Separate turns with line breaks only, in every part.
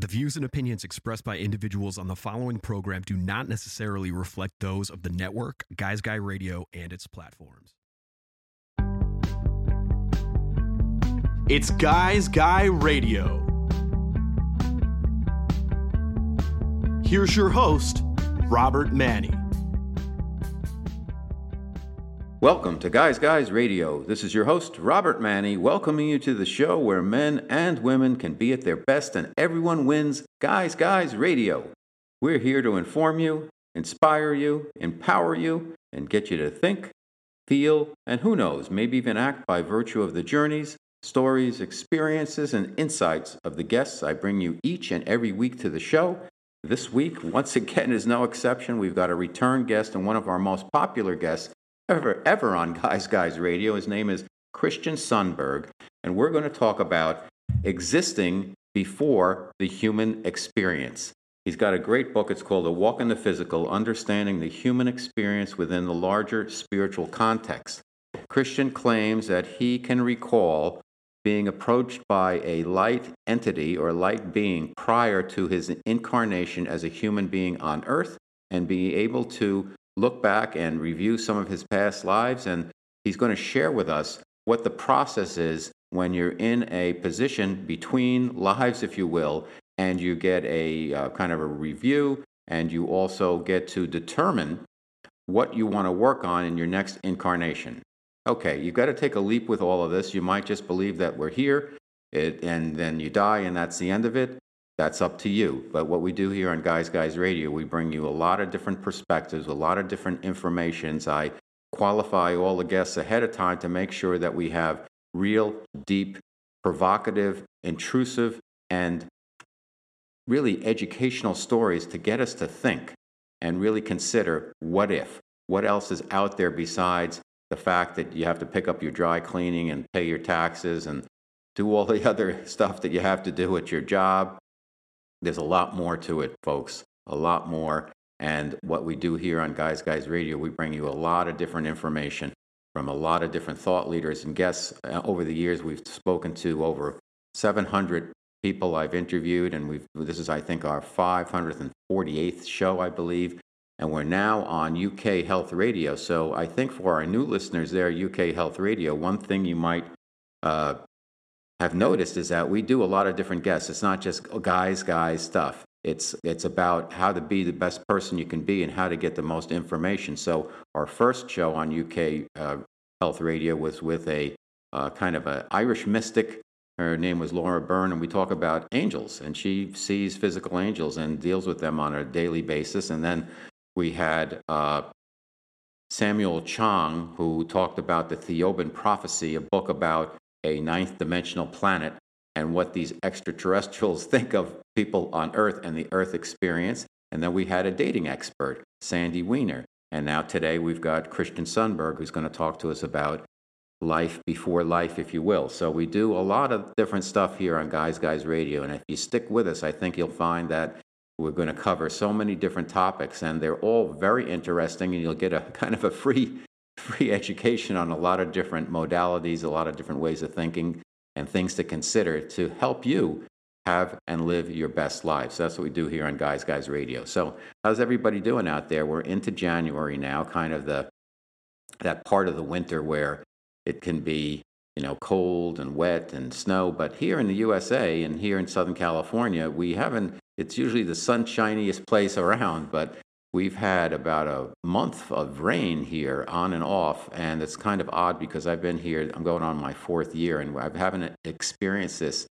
The views and opinions expressed by individuals on the following program do not necessarily reflect those of the network, Guys Guy Radio, and its platforms. It's Guys Guy Radio. Here's your host, Robert Manni.
Welcome to Guys Guys Radio. This is your host, Robert Manni, welcoming you to the show where men and women can be at their best and everyone wins Guys Guys Radio. We're here to inform you, inspire you, empower you, and get you to think, feel, and who knows, maybe even act by virtue of the journeys, stories, experiences, and insights of the guests I bring you each and every week to the show. This week, once again, is no exception. We've got a return guest and one of our most popular guests ever, ever on Guys Guys Radio. His name is Christian Sundberg, and we're going to talk about existing before the human experience. He's got a great book. It's called A Walk in the Physical Understanding the Human Experience Within the Larger Spiritual Context. Christian claims that he can recall being approached by a light entity or light being prior to his incarnation as a human being on earth and being able to look back and review some of his past lives. And he's going to share with us what the process is when you're in a position between lives, if you will, and you get a uh, kind of a review, and you also get to determine what you want to work on in your next incarnation. Okay, you've got to take a leap with all of this. You might just believe that we're here, it, and then you die, and that's the end of it. That's up to you. But what we do here on Guys Guys Radio, we bring you a lot of different perspectives, a lot of different informations. I qualify all the guests ahead of time to make sure that we have real, deep, provocative, intrusive, and really educational stories to get us to think and really consider what if? What else is out there besides the fact that you have to pick up your dry cleaning and pay your taxes and do all the other stuff that you have to do at your job there's a lot more to it, folks, a lot more. And what we do here on Guys Guys Radio, we bring you a lot of different information from a lot of different thought leaders and guests. Uh, over the years, we've spoken to over 700 people I've interviewed, and we've, this is, I think, our 548th show, I believe. And we're now on UK Health Radio. So I think for our new listeners there, UK Health Radio, one thing you might uh, have noticed is that we do a lot of different guests. It's not just guys, guys stuff. It's it's about how to be the best person you can be and how to get the most information. So our first show on UK uh, Health Radio was with a uh, kind of an Irish mystic. Her name was Lorna Byrne, and we talk about angels, and she sees physical angels and deals with them on a daily basis. And then we had uh, Samuel Chong, who talked about the Thiaoouba prophecy, a book about a ninth dimensional planet and what these extraterrestrials think of people on Earth and the Earth experience. And then we had a dating expert, Sandy Weiner. And now today we've got Christian Sundberg, who's going to talk to us about life before life, if you will. So we do a lot of different stuff here on Guys Guys Radio. And if you stick with us, I think you'll find that we're going to cover so many different topics, and they're all very interesting, and you'll get a kind of a free free education on a lot of different modalities, a lot of different ways of thinking, and things to consider to help you have and live your best lives. So that's what we do here on Guys Guys Radio. So, how's everybody doing out there? We're into January now, kind of the that part of the winter where it can be you know cold and wet and snow. But here in the USA and here in Southern California, we haven't. It's usually the sunshiniest place around, but We've had about a month of rain here on and off, and it's kind of odd because I've been here, I'm going on my fourth year, and I haven't experienced this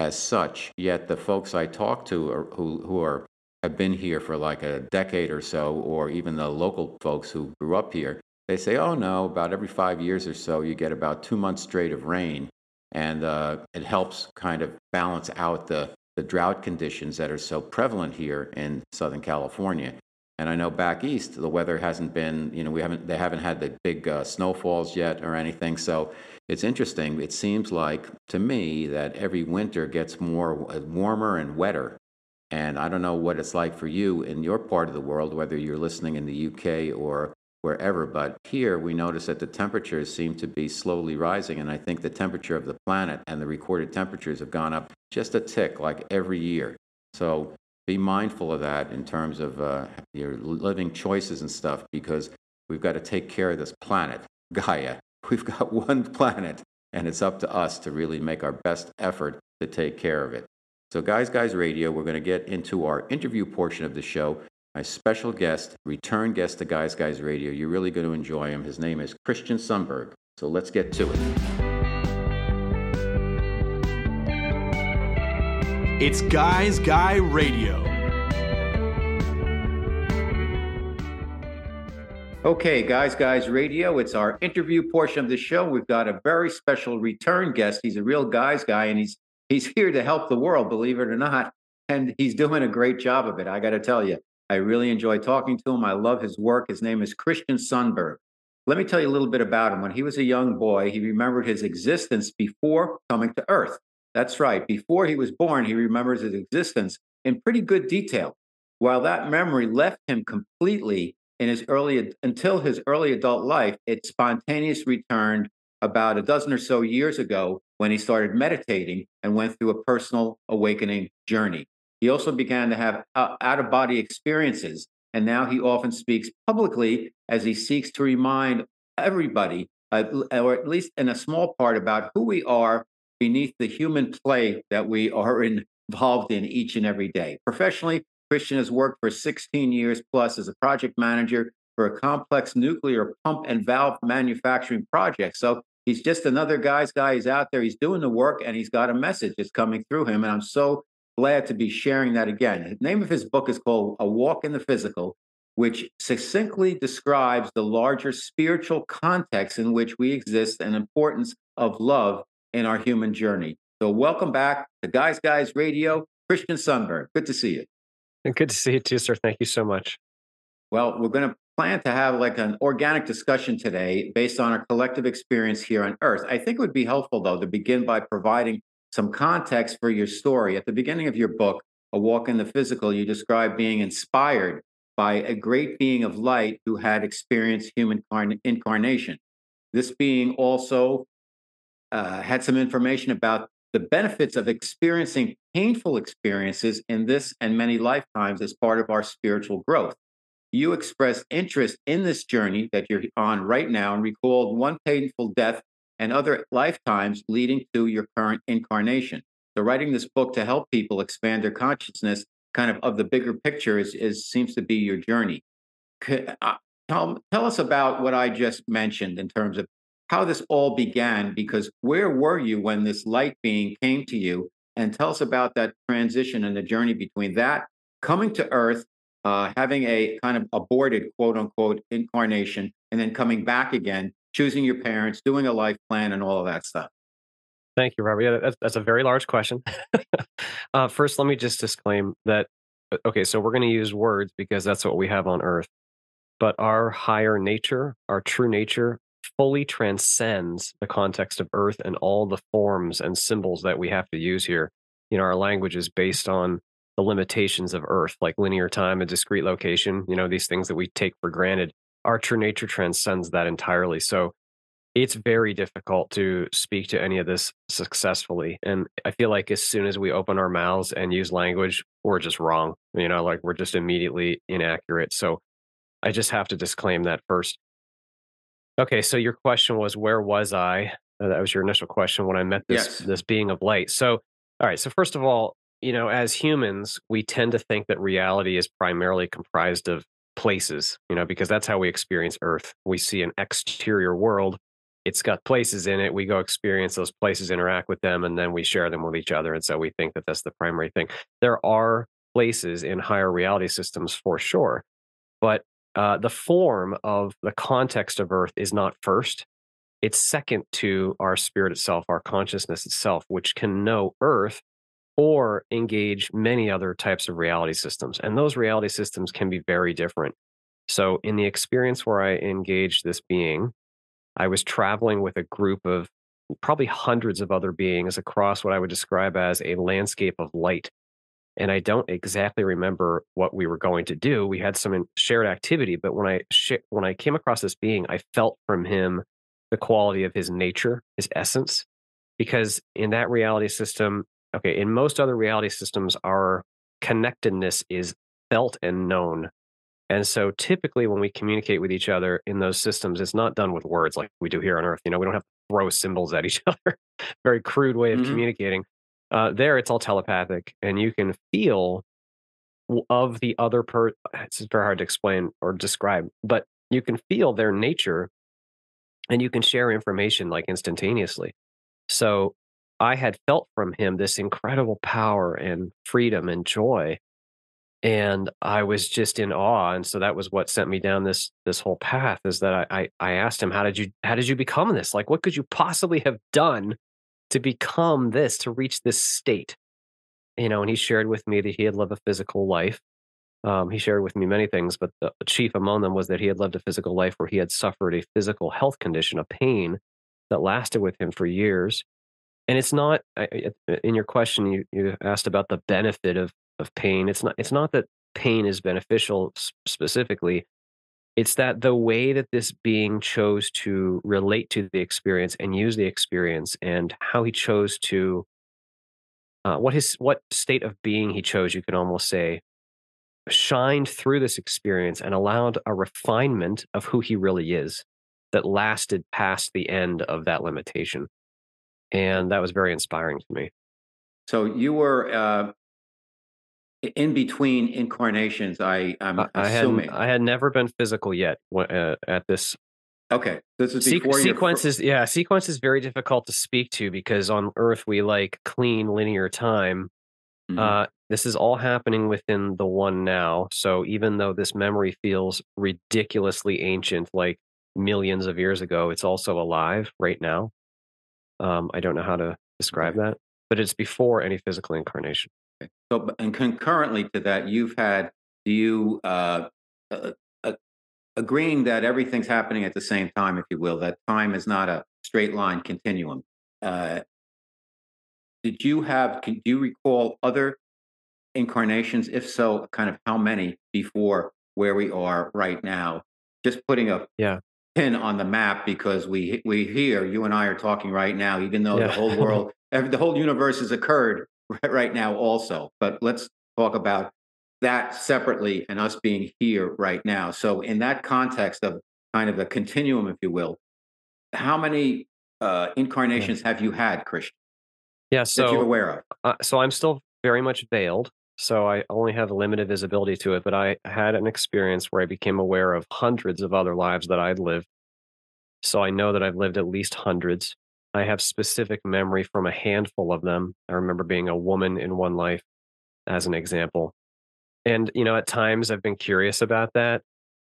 as such. Yet the folks I talk to are, who, who are, have been here for like a decade or so, or even the local folks who grew up here, they say, oh no, about every five years or so, you get about two months straight of rain. And uh, it helps kind of balance out the, the drought conditions that are so prevalent here in Southern California. And I know back east, the weather hasn't been, you know, we haven't, they haven't had the big uh, snowfalls yet or anything. So it's interesting. It seems like to me that every winter gets more uh, warmer and wetter. And I don't know what it's like for you in your part of the world, whether you're listening in the UK or wherever, but here we notice that the temperatures seem to be slowly rising. And I think the temperature of the planet and the recorded temperatures have gone up just a tick like every year. So be mindful of that in terms of uh, your living choices and stuff because we've got to take care of this planet, Gaia. We've got one planet, and it's up to us to really make our best effort to take care of it. So, Guys Guys Radio, we're going to get into our interview portion of the show. My special guest, return guest to Guys Guys Radio, you're really going to enjoy him. His name is Christian Sundberg. So, let's get to it.
It's Guys Guy Radio.
Okay, Guys Guys Radio, it's our interview portion of the show. We've got a very special return guest. He's a real Guys guy, and he's he's here to help the world, believe it or not. And he's doing a great job of it. I got to tell you, I really enjoy talking to him. I love his work. His name is Christian Sundberg. Let me tell you a little bit about him. When he was a young boy, he remembered his existence before coming to Earth. That's right. Before he was born, he remembers his existence in pretty good detail. While that memory left him completely in his early until his early adult life, it spontaneously returned about a dozen or so years ago when he started meditating and went through a personal awakening journey. He also began to have uh, out of body experiences, and now he often speaks publicly as he seeks to remind everybody, uh, or at least in a small part, about who we are beneath the human play that we are involved in each and every day. Professionally, Christian has worked for 16 years plus as a project manager for a complex nuclear pump and valve manufacturing project. So he's just another guy's guy. He's out there, he's doing the work, and he's got a message that's coming through him. And I'm so glad to be sharing that again. The name of his book is called A Walk in the Physical, which succinctly describes the larger spiritual context in which we exist and importance of love in our human journey. So, welcome back to Guys Guys Radio. Christian Sundberg, good to see you.
And good to see you too, sir. Thank you so much.
Well, we're going to plan to have like an organic discussion today based on our collective experience here on Earth. I think it would be helpful, though, to begin by providing some context for your story. At the beginning of your book, A Walk in the Physical, you describe being inspired by a great being of light who had experienced human incarnation. This being also uh, had some information about the benefits of experiencing painful experiences in this and many lifetimes as part of our spiritual growth. You expressed interest in this journey that you're on right now and recalled one painful death and other lifetimes leading to your current incarnation. So, writing this book to help people expand their consciousness, kind of of the bigger picture, is, is seems to be your journey. Uh, tell, tell us about what I just mentioned in terms of how this all began because where were you when this light being came to you? And tell us about that transition and the journey between that coming to Earth, uh, having a kind of aborted quote unquote incarnation, and then coming back again, choosing your parents, doing a life plan, and all of that stuff.
Thank you, Robert. Yeah, that's, that's a very large question. uh, first, let me just disclaim that, okay, so we're going to use words because that's what we have on Earth. But our higher nature, our true nature, fully transcends the context of Earth and all the forms and symbols that we have to use here. You know, our language is based on the limitations of Earth, like linear time, and discrete location, you know, these things that we take for granted. Our true nature transcends that entirely. So it's very difficult to speak to any of this successfully. And I feel like as soon as we open our mouths and use language, we're just wrong. You know, like we're just immediately inaccurate. So I just have to disclaim that first. Okay, so your question was where was I? Uh, that was your initial question when I met this yes. this being of light. So, all right. So first of all, you know, as humans, we tend to think that reality is primarily comprised of places, you know, because that's how we experience Earth. We see an exterior world. It's got places in it. We go experience those places, interact with them, and then we share them with each other. And so we think that that's the primary thing. There are places in higher reality systems for sure, but uh, the form of the context of earth is not first. It's second to our spirit itself our consciousness itself which can know earth or engage many other types of reality systems and those reality systems can be very different. So in the experience where i engaged this being i was traveling with a group of probably hundreds of other beings across what i would describe as a landscape of light and I don't exactly remember what we were going to do. We had some shared activity, but when I sh- when I came across this being, I felt from him the quality of his nature, his essence, because in that reality system, okay, in most other reality systems, our connectedness is felt and known. And so typically when we communicate with each other in those systems, it's not done with words like we do here on Earth. You know, we don't have to throw symbols at each other. Very crude way of mm-hmm. communicating. Uh, there, it's all telepathic, and you can feel of the other person. It's very hard to explain or describe, but you can feel their nature, and you can share information like instantaneously. So I had felt from him this incredible power and freedom and joy. And I was just in awe. And so that was what sent me down this this whole path is that I, I, I asked him, How did you how did you become this? Like what could you possibly have done to become this, to reach this state? You know, and he shared with me that he had lived a physical life. Um, he shared with me many things, but the chief among them was that he had lived a physical life where he had suffered a physical health condition, a pain that lasted with him for years and it's not in your question you, you asked about the benefit of of pain it's not it's not that pain is beneficial specifically it's that the way that this being chose to relate to the experience and use the experience and how he chose to uh, what his what state of being he chose you can almost say shined through this experience and allowed a refinement of who he really is that lasted past the end of that limitation and that was very inspiring to me.
So you were uh, in between incarnations. I I'm I, assuming
had, I had never been physical yet uh, at this.
Okay, this is before
Se- sequence is yeah sequence is very difficult to speak to because on Earth we like clean linear time. Mm-hmm. Uh, this is all happening within the one now. So even though this memory feels ridiculously ancient, like millions of years ago, it's also alive right now. Um, I don't know how to describe okay. that, but it's before any physical incarnation.
So, and concurrently to that, you've had, do you, uh, uh, uh, agreeing that everything's happening at the same time, if you will, that time is not a straight line continuum. Uh, did you have, can, do you recall other incarnations? If so, kind of how many before where we are right now? Just putting a
yeah
pin on the map because we we hear you and I are talking right now, even though yeah. the whole world, the whole universe has occurred right now also. But let's talk about that separately and us being here right now. So in that context of kind of a continuum, if you will, how many uh, incarnations have you had, Christian?
Yeah, so
that you're aware of.
Uh, so I'm still very much veiled. So I only have limited visibility to it, but I had an experience where I became aware of hundreds of other lives that I'd lived. So I know that I've lived at least hundreds. I have specific memory from a handful of them. I remember being a woman in one life, as an example. And, you know, at times I've been curious about that.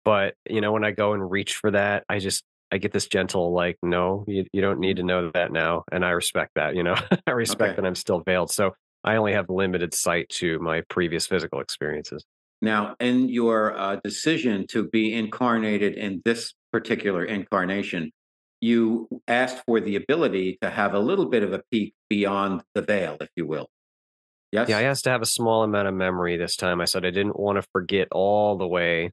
But, you know, when I go and reach for that, I just, I get this gentle, like, no, you, you don't need to know that now. And I respect that, you know, I respect okay. that I'm still veiled. So I only have limited sight to my previous physical experiences.
Now, in your uh, decision to be incarnated in this particular incarnation, you asked for the ability to have a little bit of a peek beyond the veil, if you will. Yes.
Yeah, I asked to have a small amount of memory this time. I said I didn't want to forget all the way.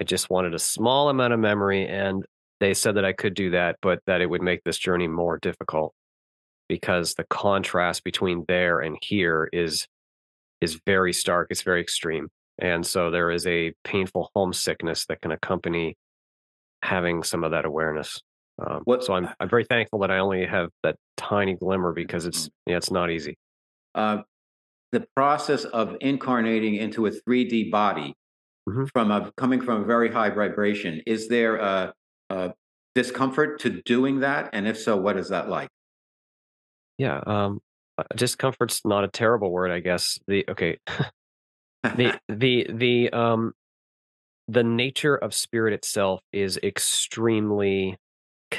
I just wanted a small amount of memory. And they said that I could do that, but that it would make this journey more difficult because the contrast between there and here is is very stark it's very extreme and so there is a painful homesickness that can accompany having some of that awareness um, what, so I'm I'm very thankful that I only have that tiny glimmer because it's mm-hmm. yeah it's not easy. Uh,
the process of incarnating into a 3D body mm-hmm. from a coming from a very high vibration is there a, a, discomfort to doing that, and if so, what is that like?
Yeah, um, uh, discomfort's not a terrible word, I guess. The okay, the the the um the nature of spirit itself is extremely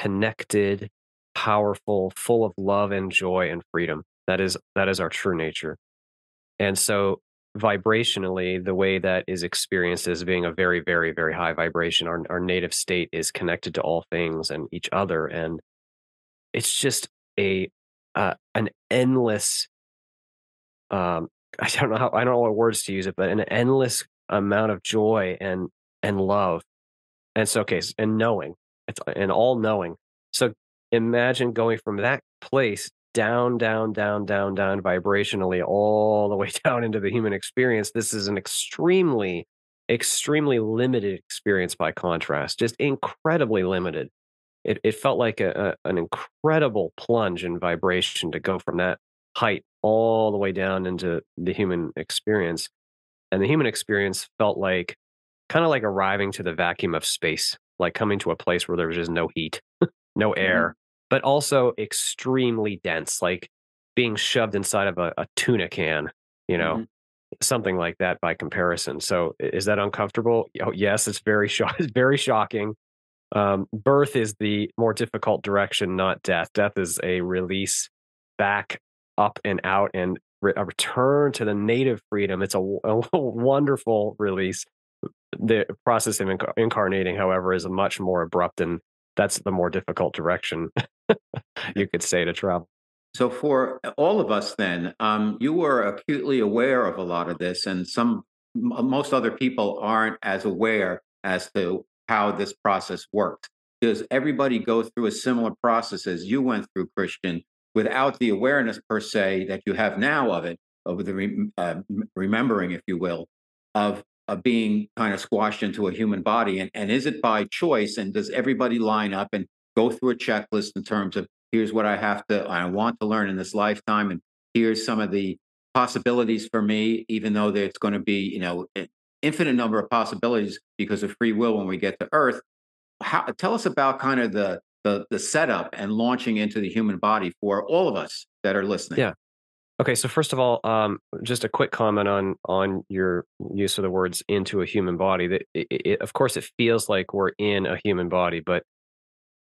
connected, powerful, full of love and joy and freedom. That is that is our true nature. And so vibrationally, the way that is experienced as being a very, very, very high vibration, our our native state is connected to all things and each other. And it's just a uh, an endless um i don't know how i don't know what words to use it but an endless amount of joy and and love and so okay and knowing it's uh, and all knowing so imagine going from that place down, down, down, down, down vibrationally all the way down into the human experience. This is an extremely, extremely limited experience by contrast, just incredibly limited. It, it felt like a, a, an incredible plunge in vibration to go from that height all the way down into the human experience. And the human experience felt like kind of like arriving to the vacuum of space, like coming to a place where there was just no heat, no air, mm-hmm. but also extremely dense, like being shoved inside of a, a tuna can, you know, mm-hmm. something like that by comparison. So is that uncomfortable? Oh, yes, it's very shock. It's very shocking. Um, birth is the more difficult direction, not death. Death is a release back up and out and re- a return to the native freedom. It's a, a wonderful release. The process of inc- incarnating, however, is a much more abrupt and that's the more difficult direction you could say to travel.
So, for all of us, then, um, you were acutely aware of a lot of this, and some most other people aren't as aware as to how this process works. Does everybody go through a similar process as you went through, Christian, without the awareness per se that you have now of it, of the re- uh, remembering, if you will, of, being kind of squashed into a human body? And, and is it by choice? And does everybody line up and go through a checklist in terms of here's what I have to, I want to learn in this lifetime, and here's some of the possibilities for me, even though there's going to be, you know, an infinite number of possibilities because of free will when we get to Earth. How, tell us about kind of the the the setup and launching into the human body for all of us that are listening.
Yeah. Okay, so first of all, um, just a quick comment on on your use of the words "into a human body." That, it, it, of course, it feels like we're in a human body, but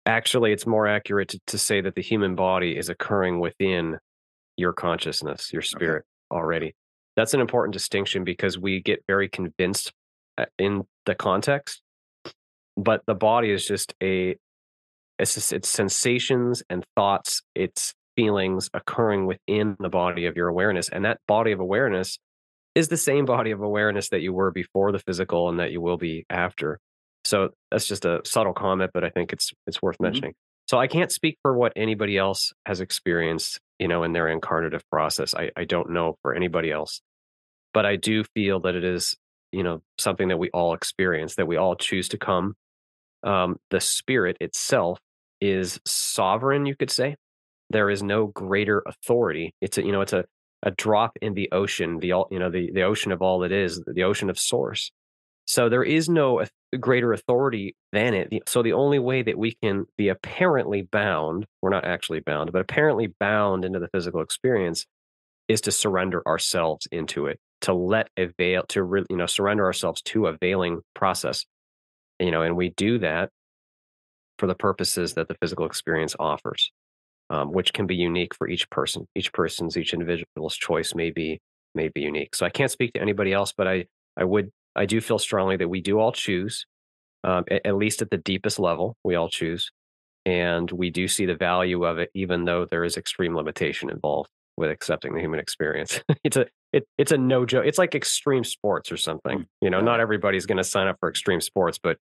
actually, it's more accurate to, to say that the human body is occurring within your consciousness, your spirit okay. already. That's an important distinction because we get very convinced uh, in the context, but the body is just a it's just, it's sensations and thoughts, it's feelings occurring within the body of your awareness. And that body of awareness is the same body of awareness that you were before the physical and that you will be after. So that's just a subtle comment, but I think it's it's worth mm-hmm. mentioning. So I can't speak for what anybody else has experienced, you know, in their incarnative process. I, I don't know for anybody else. But I do feel that it is, you know, something that we all experience, that we all choose to come. Um, the spirit itself is sovereign, you could say. There is no greater authority. It's a, you know, it's a, a drop in the ocean, the all you know, the, the ocean of all it is, the ocean of source. So there is no greater authority than it. So the only way that we can be apparently bound, we're not actually bound, but apparently bound into the physical experience is to surrender ourselves into it, to let a veil, to really, you know, surrender ourselves to a veiling process. You know, and we do that for the purposes that the physical experience offers, um, which can be unique for each person. Each person's, each individual's choice may be may be unique. So I can't speak to anybody else, but I I would I do feel strongly that we do all choose, um, at, at least at the deepest level, we all choose, and we do see the value of it, even though there is extreme limitation involved with accepting the human experience. it's a it, it's a no joke. It's like extreme sports or something. Mm, you know, not everybody's going to sign up for extreme sports, but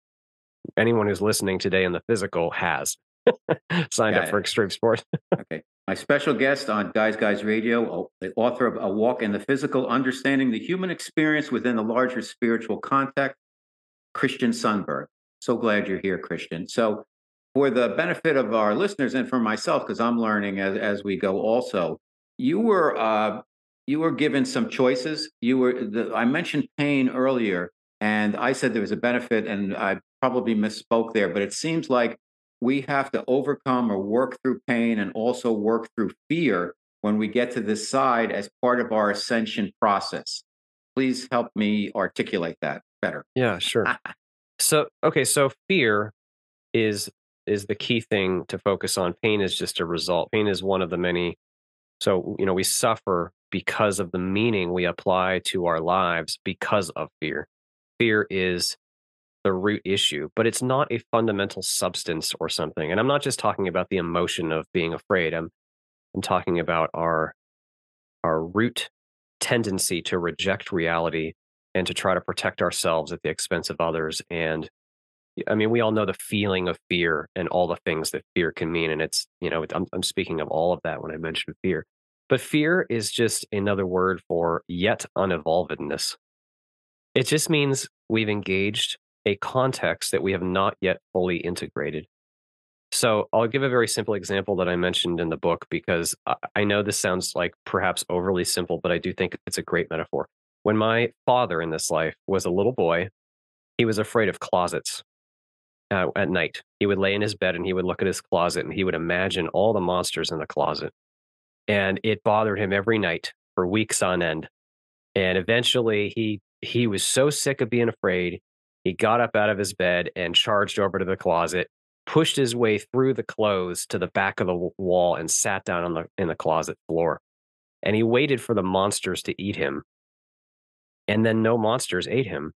anyone who's listening today in the physical has signed up for extreme sports.
okay. My special guest on Guys Guys Radio, the author of A Walk in the Physical, Understanding the Human Experience Within the Larger Spiritual Context, Christian Sundberg. So glad you're here, Christian. So, for the benefit of our listeners and for myself, because I'm learning as, as we go also, you were uh, you were given some choices. You were the, I mentioned pain earlier, and I said there was a benefit, and I probably misspoke there, but it seems like we have to overcome or work through pain and also work through fear when we get to this side as part of our ascension process. Please help me articulate that better.
Yeah, sure. Ah, ah. so, okay, so fear is is the key thing to focus on. Pain is just a result. Pain is one of the many so, you know, we suffer because of the meaning we apply to our lives because of fear. Fear is the root issue, but it's not a fundamental substance or something. And I'm not just talking about the emotion of being afraid. I'm I'm talking about our our root tendency to reject reality and to try to protect ourselves at the expense of others and I mean, we all know the feeling of fear and all the things that fear can mean. And it's, you know, I'm, I'm speaking of all of that when I mention fear. But fear is just another word for yet unevolvedness. It just means we've engaged a context that we have not yet fully integrated. So I'll give a very simple example that I mentioned in the book because I know this sounds like perhaps overly simple, but I do think it's a great metaphor. When my father in this life was a little boy, he was afraid of closets uh, at night. He would lay in his bed and he would look at his closet and he would imagine all the monsters in the closet. And it bothered him every night for weeks on end. And eventually he he was so sick of being afraid, he got up out of his bed and charged over to the closet, pushed his way through the clothes to the back of the wall and sat down on the in the closet floor. And he waited for the monsters to eat him. And then no monsters ate him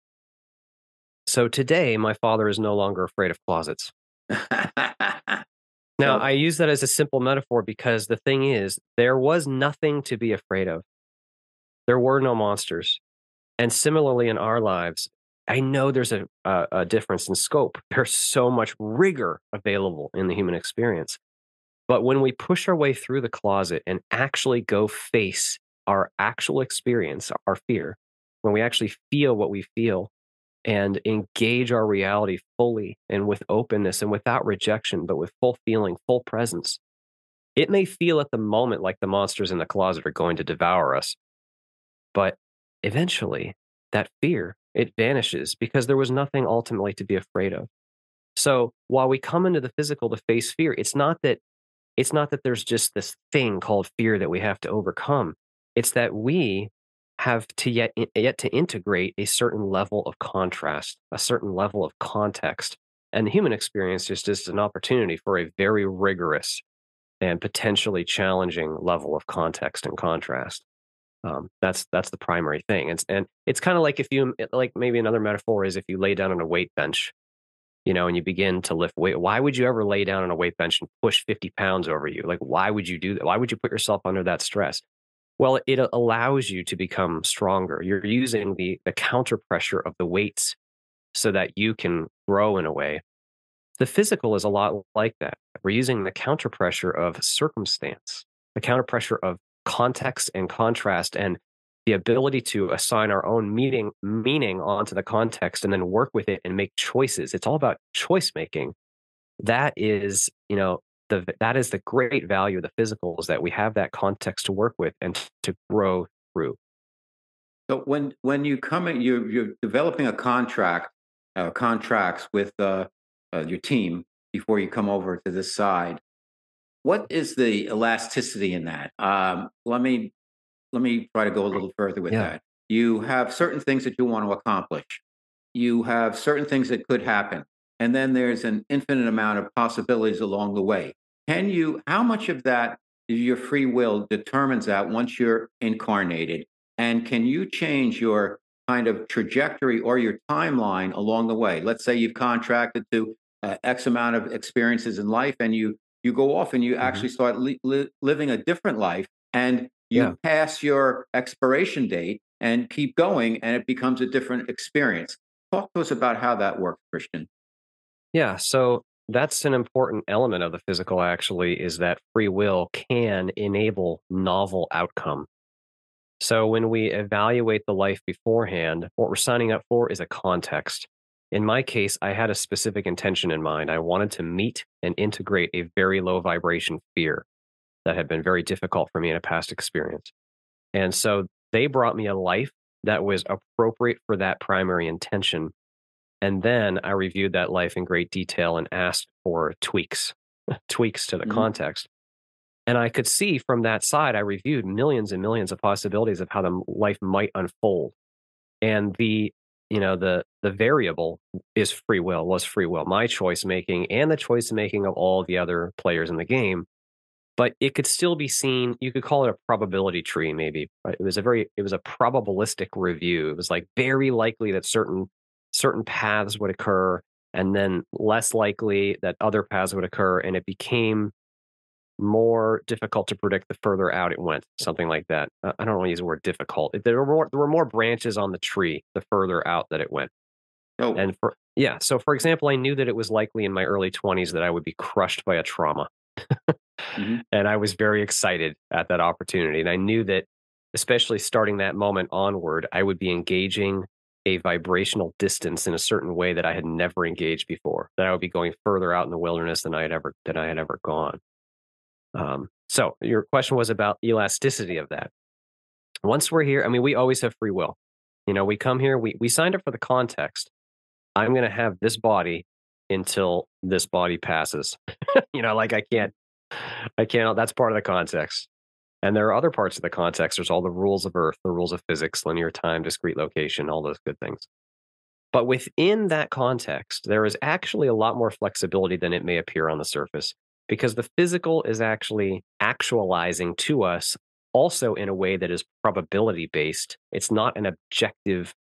so today, my father is no longer afraid of closets. now, I use that as a simple metaphor because the thing is, there was nothing to be afraid of. There were no monsters. And similarly, in our lives, I know there's a, a, a difference in scope. There's so much rigor available in the human experience. But when we push our way through the closet and actually go face our actual experience, our fear, when we actually feel what we feel, and engage our reality fully and with openness and without rejection, but with full feeling, full presence. It may feel at the moment like the monsters in the closet are going to devour us, but eventually that fear it vanishes because there was nothing ultimately to be afraid of. So while we come into the physical to face fear, it's not that it's not that there's just this thing called fear that we have to overcome. It's that we have to yet yet to integrate a certain level of contrast, a certain level of context. And the human experience just is an opportunity for a very rigorous and potentially challenging level of context and contrast. Um, that's that's the primary thing. And, and it's kind of like if you like maybe another metaphor is if you lay down on a weight bench, you know, and you begin to lift weight. Why would you ever lay down on a weight bench and push 50 pounds over you? Like, why would you do that? Why would you put yourself under that stress? Well, it allows you to become stronger. You're using the, the counter pressure of the weights so that you can grow in a way. The physical is a lot like that. We're using the counter pressure of circumstance, the counter pressure of context and contrast, and the ability to assign our own meaning meaning onto the context and then work with it and make choices. It's all about choice making. That is, you know, the that is the great value of the physical is that we have that context to work with and to grow through.
So when when you come in, you're you're developing a contract, uh, contracts with uh, uh, your team before you come over to this side. What is the elasticity in that? Um, let me let me try to go a little further with yeah. that. You have certain things that you want to accomplish. You have certain things that could happen and then there's an infinite amount of possibilities along the way. Can you, how much of that your free will determines that once you're incarnated? And can you change your kind of trajectory or your timeline along the way? Let's say you've contracted to uh, X amount of experiences in life and you you go off and you mm-hmm. actually start li- li- living a different life and you yeah. pass your expiration date and keep going and it becomes a different experience. Talk to us about how that works, Christian.
Yeah, so that's an important element of the physical actually is that free will can enable novel outcome. So when we evaluate the life beforehand, what we're signing up for is a context. In my case, I had a specific intention in mind. I wanted to meet and integrate a very low vibration fear that had been very difficult for me in a past experience. And so they brought me a life that was appropriate for that primary intention and then I reviewed that life in great detail and asked for tweaks, tweaks to the mm-hmm. context. And I could see from that side, I reviewed millions and millions of possibilities of how the life might unfold. And the, you know, the the variable is free will, was free will, my choice making and the choice making of all the other players in the game. But it could still be seen, you could call it a probability tree, maybe. It was a very, it was a probabilistic review. It was like very likely that certain certain paths would occur and then less likely that other paths would occur and it became more difficult to predict the further out it went something like that i don't want to use the word difficult there were more there were more branches on the tree the further out that it went
Oh,
And for yeah, so for example, I knew that it was likely in my early 20s that I would be crushed by a trauma.
Mhm.
And I was very excited at that opportunity. And I knew that especially starting that moment onward, I would be engaging a vibrational distance in a certain way that I had never engaged before. That I would be going further out in the wilderness than I had ever than I had ever gone. Um, so your question was about elasticity of that. Once we're here, I mean, we always have free will. You know, we come here, we we signed up for the context. I'm going to have this body until this body passes. you know, like I can't, I can't. That's part of the context. And there are other parts of the context. There's all the rules of Earth, the rules of physics, linear time, discrete location, all those good things. But within that context, there is actually a lot more flexibility than it may appear on the surface because the physical is actually actualizing to us also in a way that is probability based. It's not an objective,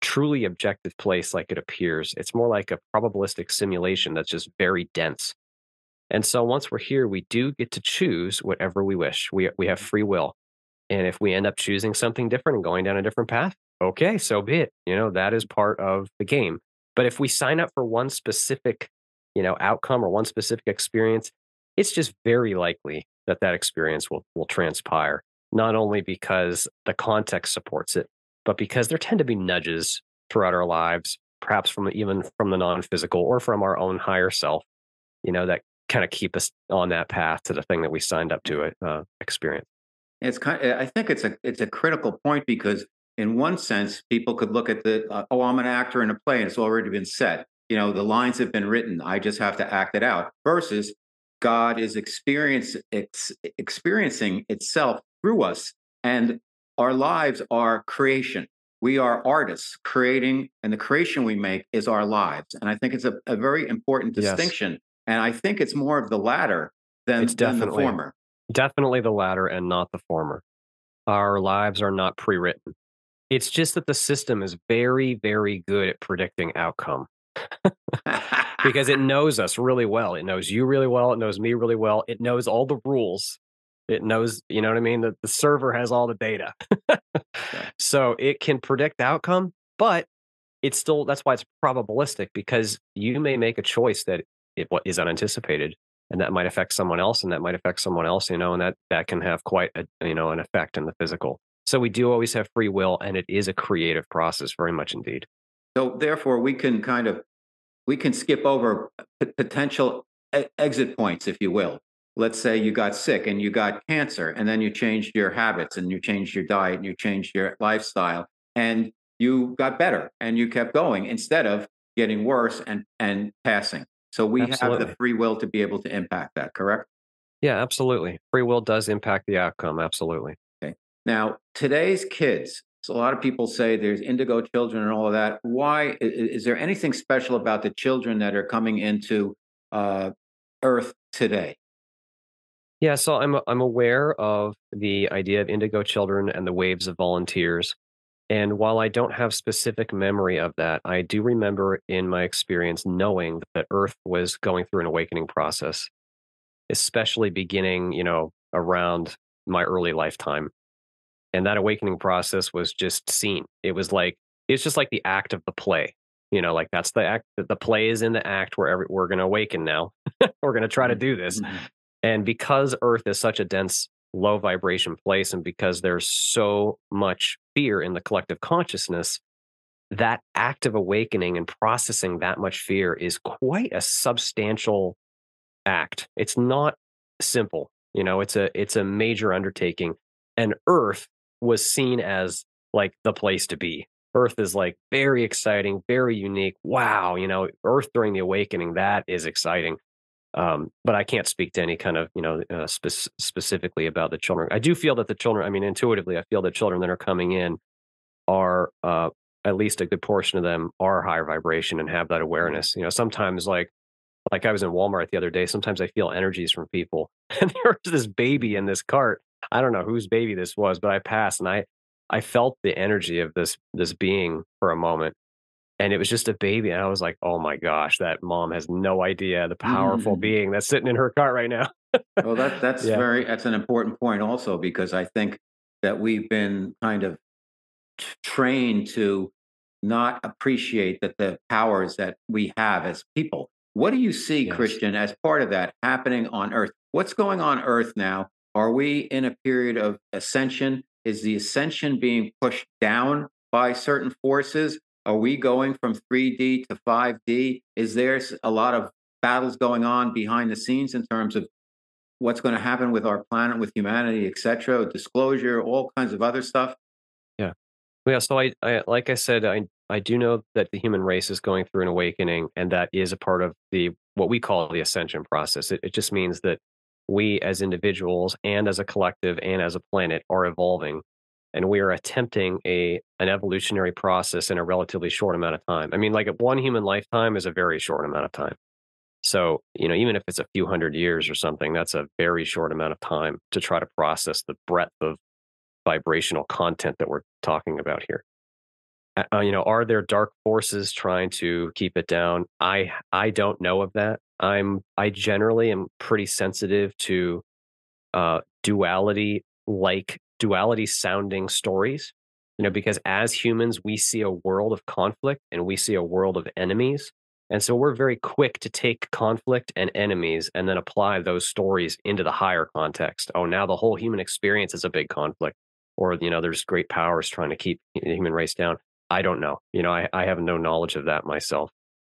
truly objective place like it appears. It's more like a probabilistic simulation that's just very dense. And so once we're here, we do get to choose whatever we wish. We we have free will. And if we end up choosing something different and going down a different path, okay, so be it. You know, that is part of the game. But if we sign up for one specific, you know, outcome or one specific experience, it's just very likely that that experience will will transpire. Not only because the context supports it, but because there tend to be nudges throughout our lives, perhaps from even from the non-physical or from our own higher self, you know, that kind of keep us on that path to the thing that we signed up to uh, experience.
It's kind. I think it's a it's a critical point because in one sense, people could look at the uh, oh, I'm an actor in a play and it's already been set. You know, the lines have been written. I just have to act it out. Versus God is experience ex, experiencing itself through us, and our lives are creation. We are artists creating, and the creation we make is our lives. And I think it's a, a very important
Yes.
distinction. And I think it's more of the latter than,
It's
than the former.
Definitely the latter and not the former. Our lives are not pre written. It's just that the system is very, very good at predicting outcome because it knows us really well. It knows you really well. It knows me really well. It knows all the rules. It knows, you know what I mean? The, the server has all the data. So it can predict the outcome, but it's still, that's why it's probabilistic because you may make a choice that it what is unanticipated and that might affect someone else and that might affect someone else, you know, and that, that can have quite a, you know, an effect in the physical. So we do always have free will and it is a creative process very much indeed.
So therefore, we can kind of we can skip over p- potential e- exit points, if you will. Let's say you got sick and you got cancer, and then you changed your habits and you changed your diet and you changed your lifestyle, and you got better and you kept going instead of getting worse and and passing. So we have the free will to be able to impact that. Correct.
Yeah, absolutely. Free will does impact the outcome. Absolutely. Okay.
Now, today's kids, so a lot of people say there's indigo children and all of that. Why is there anything special about the children that are coming into uh, Earth today?
Yeah, so I'm I'm aware of the idea of indigo children and the waves of volunteers. And while I don't have specific memory of that, I do remember in my experience knowing that Earth was going through an awakening process, especially beginning, you know, around my early lifetime. And that awakening process was just seen. It was like it's just like the act of the play. You know, like that's the act the play is in the act where every, we're going to awaken now. we're going to try to do this.
Mhm.
And because Earth is such a dense, low vibration place, and because there's so much fear in the collective consciousness, that act of awakening and processing that much fear is quite a substantial act. It's not simple. You know, it's a it's a major undertaking. And Earth was seen as like the place to be. Earth is like very exciting, very unique. Wow, you know, Earth during the awakening, that is exciting. Um, but I can't speak to any kind of, you know, uh, spec- specifically about the children. I do feel that the children, I mean, intuitively, I feel that children that are coming in are, uh, at least a good portion of them are higher vibration and have that awareness. You know, sometimes like, like I was in Walmart the other day, sometimes I feel energies from people and there was this baby in this cart. I don't know whose baby this was, but I passed and I, I felt the energy of this, this being for a moment and it was just a baby and i was like oh my gosh that mom has no idea the powerful
Mhm.
being that's sitting in her cart right now
Well, that that's
Yeah.
very that's an important point also because I think that we've been kind of trained to not appreciate that the powers that we have as people. What do you see,
Yes.
Christian, as part of that happening on Earth? What's going on Earth now? Are we in a period of ascension? Is the ascension being pushed down by certain forces? Are we going from 3D to 5D? Is there a lot of battles going on behind the scenes in terms of what's going to happen with our planet, with humanity, et cetera, disclosure, all kinds of other stuff?
Yeah. Yeah. So I, I like I said, I I do know that the human race is going through an awakening, and that is a part of the what we call the ascension process. It, it just means that we as individuals and as a collective and as a planet are evolving and we are attempting a an evolutionary process in a relatively short amount of time. I mean, like one human lifetime is a very short amount of time. So, you know, even if it's a few hundred years or something, that's a very short amount of time to try to process the breadth of vibrational content that we're talking about here. Uh, uh, you know, are there dark forces trying to keep it down? I I don't know of that. I'm I generally am pretty sensitive to uh, duality, like duality sounding stories. You know, because as humans, we see a world of conflict and we see a world of enemies. And so we're very quick to take conflict and enemies and then apply those stories into the higher context. Oh, now the whole human experience is a big conflict. Or, you know, there's great powers trying to keep the human race down. I don't know. You know, I, I have no knowledge of that myself.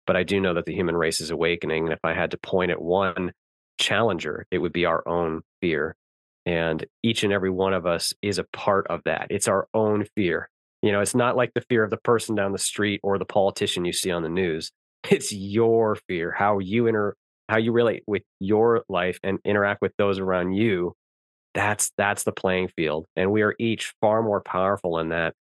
But I do know that the human race is awakening. And if I had to point at one challenger, it would be our own fear. And each and every one of us is a part of that. It's our own fear. You know, it's not like the fear of the person down the street or the politician you see on the news. It's your fear, how you inter how you relate with your life and interact with those around you. That's that's the playing field. And we are each far more powerful in that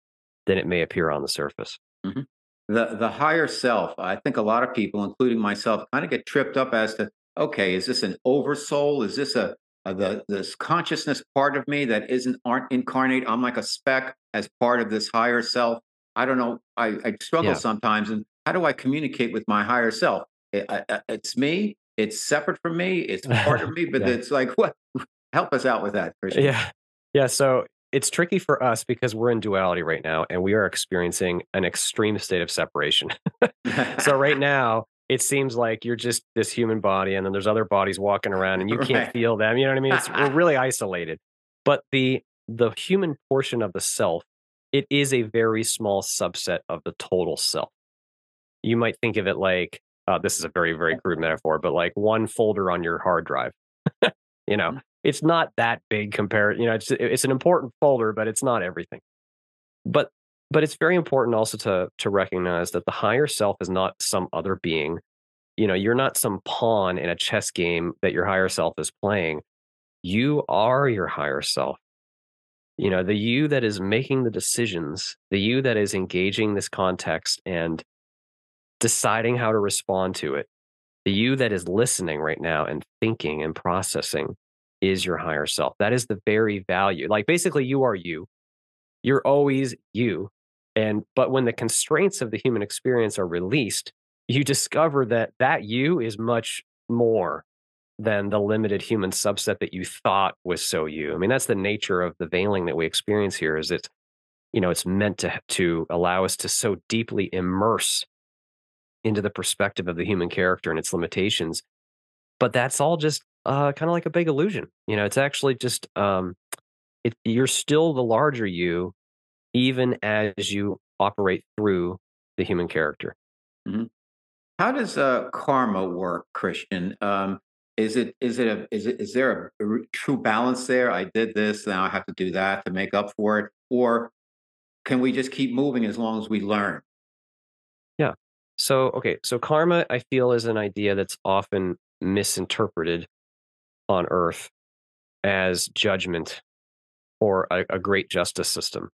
than it may appear on the surface.
Mhm. The the higher self, I think a lot of people, including myself, kind of get tripped up as to, okay, is this an oversoul? Is this a, a the this consciousness part of me that isn't aren't incarnate? I'm like a speck as part of this higher self. I don't know. I, I struggle
Yeah.
sometimes, and how do I communicate with my higher self? It, I- it's me. It's separate from me. It's part of me, but
Yeah.
it's like what? Help us out with that, Christian.
Yeah. Yeah. So it's tricky for us because we're in duality right now and we are experiencing an extreme state of separation. so right now, it seems like you're just this human body and then there's other bodies walking around and you can't
Right.
feel them. You know what I mean? It's, we're really isolated. But the the human portion of the self, it is a very small subset of the total self. You might think of it like uh, this is a very, very crude metaphor, but like one folder on your hard drive. you know, it's not that big compared. You know, it's it's an important folder, but it's not everything. But but it's very important also to to recognize that the higher self is not some other being. You know, you're not some pawn in a chess game that your higher self is playing. You are your higher self. You know, the you that is making the decisions, the you that is engaging this context and deciding how to respond to it, the you that is listening right now and thinking and processing is your higher self. That is the very value. Like basically, you are you. You're always you. And but when the constraints of the human experience are released, you discover that that you is much more than the limited human subset that you thought was so you. I mean, that's the nature of the veiling that we experience here. Is it's you know it's meant to to allow us to so deeply immerse into the perspective of the human character and its limitations. But that's all just uh, kind of like a big illusion. You know, it's actually just um, it, you're still the larger you, even as you operate through the human character.
How does uh, karma work, Christian? Um, is it is it a is it is there a true balance there? I did this, now I have to do that to make up for it, or can we just keep moving as long as we learn? Yeah.
So, okay, so karma, I feel, is an idea that's often misinterpreted on Earth as judgment or a, a great justice system.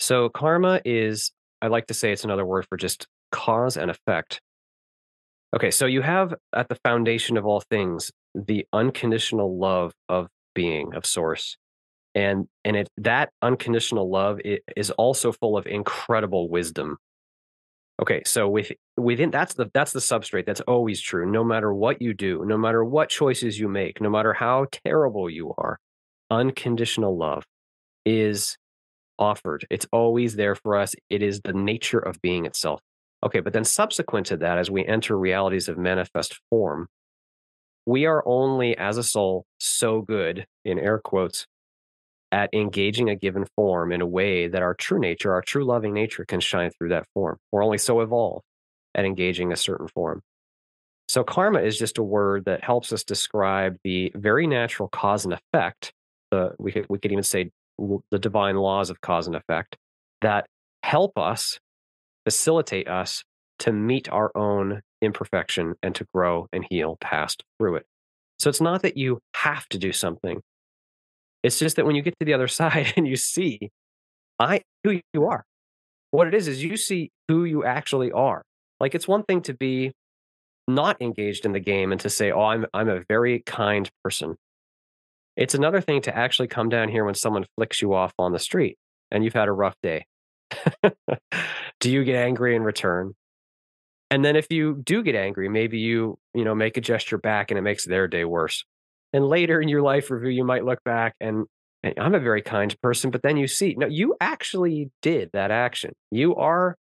So, karma is, I like to say it's another word for just cause and effect. Okay, so you have at the foundation of all things the unconditional love of being, of source. And and it that unconditional love is also full of incredible wisdom Okay, so with within that's the that's the substrate. That's always true. No matter what you do, no matter what choices you make, no matter how terrible you are, unconditional love is offered. It's always there for us. It is the nature of being itself. Okay, but then subsequent to that, as we enter realities of manifest form, we are only as a soul so good, in air quotes, at engaging a given form in a way that our true nature, our true loving nature can shine through that form. We're only so evolved at engaging a certain form. So karma is just a word that helps us describe the very natural cause and effect. The, we could we could even say the divine laws of cause and effect that help us facilitate us to meet our own imperfection and to grow and heal past through it. So it's not that you have to do something. It's just that when you get to the other side and you see I who you are. What it is is you see who you actually are. Like it's one thing to be not engaged in the game and to say, "Oh, I'm I'm a very kind person." It's another thing to actually come down here when someone flicks you off on the street and you've had a rough day. do you get angry in return? And then if you do get angry, maybe you, you know, make a gesture back and it makes their day worse. And later in your life review, you might look back and, and I'm a very kind person, but then you see, no, you actually did that action. You are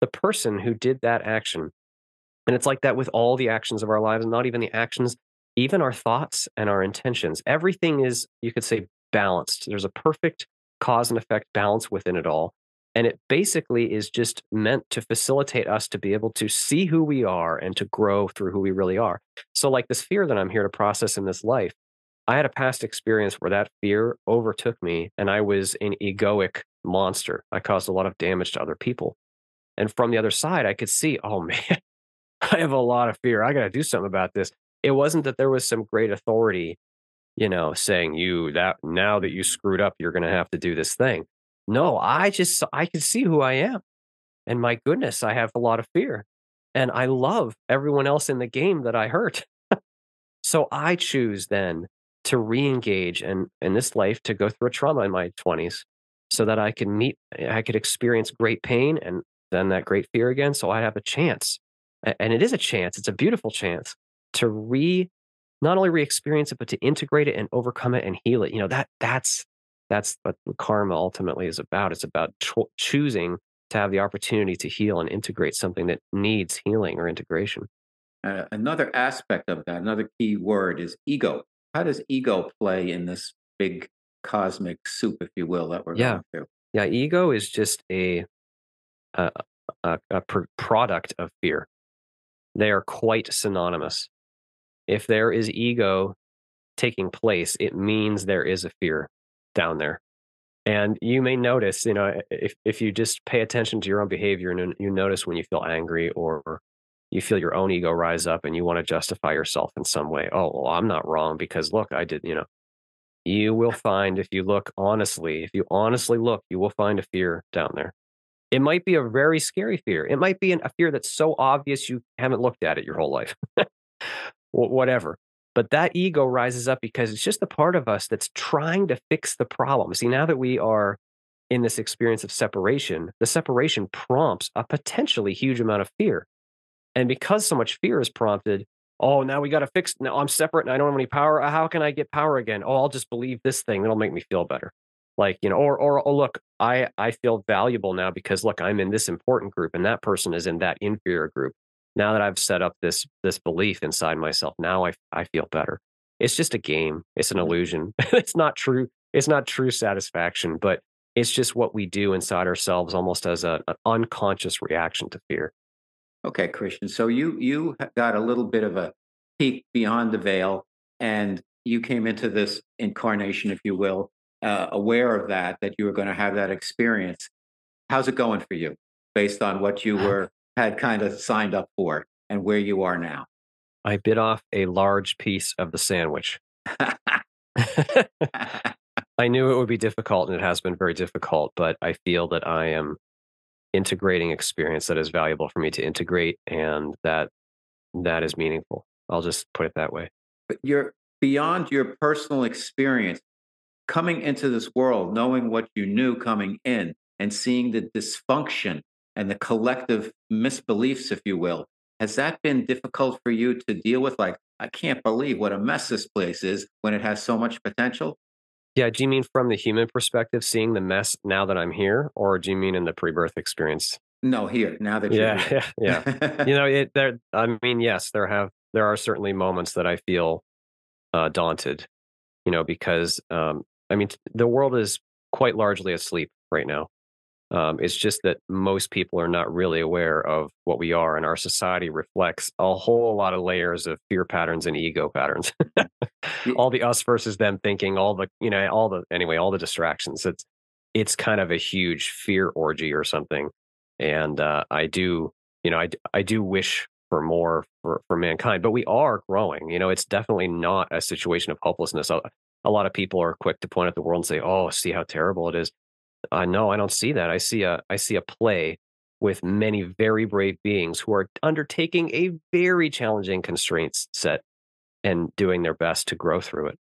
the person who did that action. And it's like that with all the actions of our lives, not even the actions, even our thoughts and our intentions. Everything is, you could say, balanced. There's a perfect cause and effect balance within it all. And it basically is just meant to facilitate us to be able to see who we are and to grow through who we really are. So, like this fear that I'm here to process in this life, I had a past experience where that fear overtook me and I was an egoic monster. I caused a lot of damage to other people. And from the other side, I could see, oh man, I have a lot of fear. I got to do something about this. It wasn't that there was some great authority, you know, saying you that now that you screwed up, you're going to have to do this thing. No, I just I can see who I am. And my goodness, I have a lot of fear. And I love everyone else in the game that I hurt. so I choose then to re-engage and in this life to go through a trauma in my 20s so that I can meet I could experience great pain and then that great fear again. So I have a chance. And it is a chance, it's a beautiful chance to re not only re-experience it, but to integrate it and overcome it and heal it. You know, that that's that's what karma ultimately is about. It's about cho- choosing to have the opportunity to heal and integrate something that needs healing or integration.
Uh, another aspect of that, another key word is ego. How does ego play in this big cosmic soup, if you will, that we're
yeah.
going through?
Yeah, ego is just a a, a, a pr- product of fear. They are quite synonymous. If there is ego taking place, it means there is a fear down there. And you may notice, you know, if, if you just pay attention to your own behavior and you notice when you feel angry or you feel your own ego rise up and you want to justify yourself in some way. Oh, well, I'm not wrong because look, I did, you know, you will find if you look honestly, if you honestly look, you will find a fear down there. It might be a very scary fear. It might be an, a fear that's so obvious you haven't looked at it your whole life. Whatever. But that ego rises up because it's just a part of us that's trying to fix the problem. See, now that we are in this experience of separation, the separation prompts a potentially huge amount of fear. And because so much fear is prompted, oh, now we got to fix, now I'm separate and I don't have any power. Uh, how can I get power again? Oh, I'll just believe this thing. It'll make me feel better. Like, you know, or, or, oh, look, I, I feel valuable now because look, I'm in this important group and that person is in that inferior group now that I've set up this this belief inside myself, now I I feel better. It's just a game. It's an illusion. it's not true. It's not true satisfaction, but it's just what we do inside ourselves, almost as a, an unconscious reaction to fear.
Okay, Christian. So you you got a little bit of a peek beyond the veil, and you came into this incarnation, if you will, uh, aware of that that you were going to have that experience. How's it going for you, based on what you were had kind of signed up for and where you are now?
I bit off a large piece of the sandwich. I knew it would be difficult and it has been very difficult, but I feel that I am integrating experience that is valuable for me to integrate and that that is meaningful. I'll just put it that way.
But you're beyond your personal experience coming into this world, knowing what you knew coming in and seeing the dysfunction and the collective misbeliefs, if you will, has that been difficult for you to deal with? Like, I can't believe what a mess this place is when it has so much potential.
Yeah. Do you mean from the human perspective, seeing the mess now that I'm here, or do you mean in the pre-birth experience?
No, here now that you're
Yeah,
here.
yeah, yeah. You know, it there. I mean, yes, there have there are certainly moments that I feel uh, daunted. You know, because um, I mean, the world is quite largely asleep right now. Um, it's just that most people are not really aware of what we are, and our society reflects a whole lot of layers of fear patterns and ego patterns. All the us versus them thinking, all the you know, all the anyway, all the distractions. It's it's kind of a huge fear orgy or something. And uh, I do, you know, I I do wish for more for for mankind, but we are growing. You know, it's definitely not a situation of hopelessness. A, a lot of people are quick to point at the world and say, "Oh, see how terrible it is." Uh, no, I don't see that. I see a I see a play with many very brave beings who are undertaking a very challenging constraints set and doing their best to grow through it.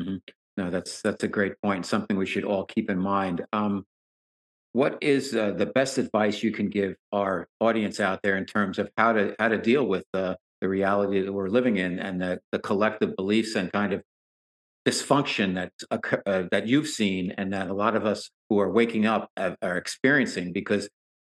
Mhm. No, that's that's a great point. Something we should all keep in mind. Um, what is uh, the best advice you can give our audience out there in terms of how to how to deal with uh, the reality that we're living in and the, the collective beliefs and kind of dysfunction that occur- uh, that you've seen and that a lot of us who are waking up are experiencing because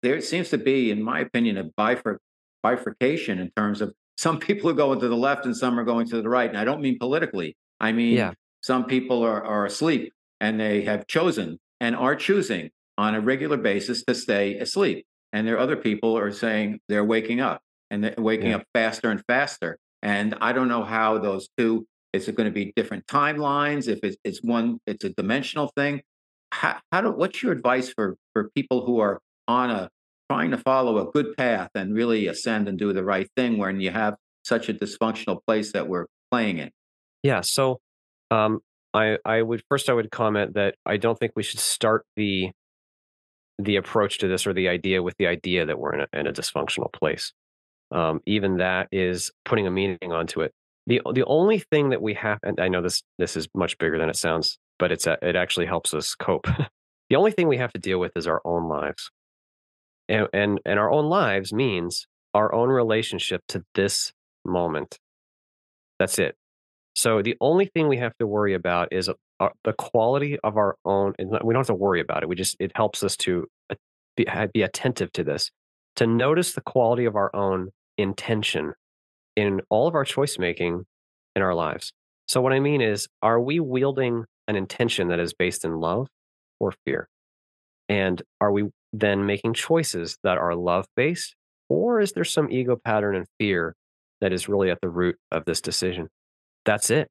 there seems to be in my opinion a bifur- bifurcation in terms of some people are going to the left and some are going to the right and i don't mean politically i mean
Yeah.
some people are, are asleep and they have chosen and are choosing on a regular basis to stay asleep and there are other people are saying they're waking up and they're waking
Yeah.
up faster and faster and i don't know how those two is it going to be different timelines? If it's, it's one, it's a dimensional thing. How, how do? What's your advice for for people who are on a trying to follow a good path and really ascend and do the right thing when you have such a dysfunctional place that we're playing in?
Yeah. So, um, I I would first I would comment that I don't think we should start the the approach to this or the idea with the idea that we're in a, in a dysfunctional place. Um, even that is putting a meaning onto it. The The only thing that we have, and I know this this is much bigger than it sounds, but it's a, it actually helps us cope. the only thing we have to deal with is our own lives, and and and our own lives means our own relationship to this moment. That's it. So the only thing we have to worry about is uh, the quality of our own. We don't have to worry about it. We just it helps us to uh, be, be attentive to this, to notice the quality of our own intention in all of our choice making in our lives. So what I mean is, are we wielding an intention that is based in love or fear? And are we then making choices that are love based, or is there some ego pattern and fear that is really at the root of this decision? That's it.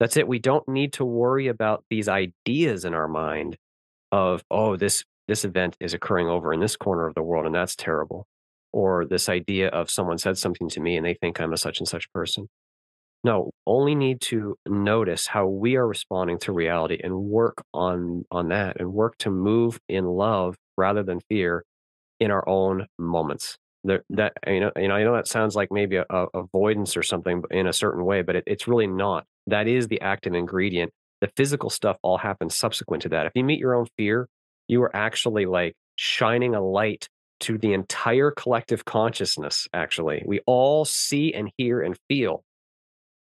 That's it. We don't need to worry about these ideas in our mind of, oh, this this event is occurring over in this corner of the world and that's terrible. Or this idea of someone said something to me and they think I'm a such and such person. No, only need to notice how we are responding to reality and work on on that and work to move in love rather than fear in our own moments. There, that you know, you know, I know that sounds like maybe a, a avoidance or something in a certain way, but it, it's really not. That is the active ingredient. The physical stuff all happens subsequent to that. If you meet your own fear, you are actually like shining a light to the entire collective consciousness. Actually, we all see and hear and feel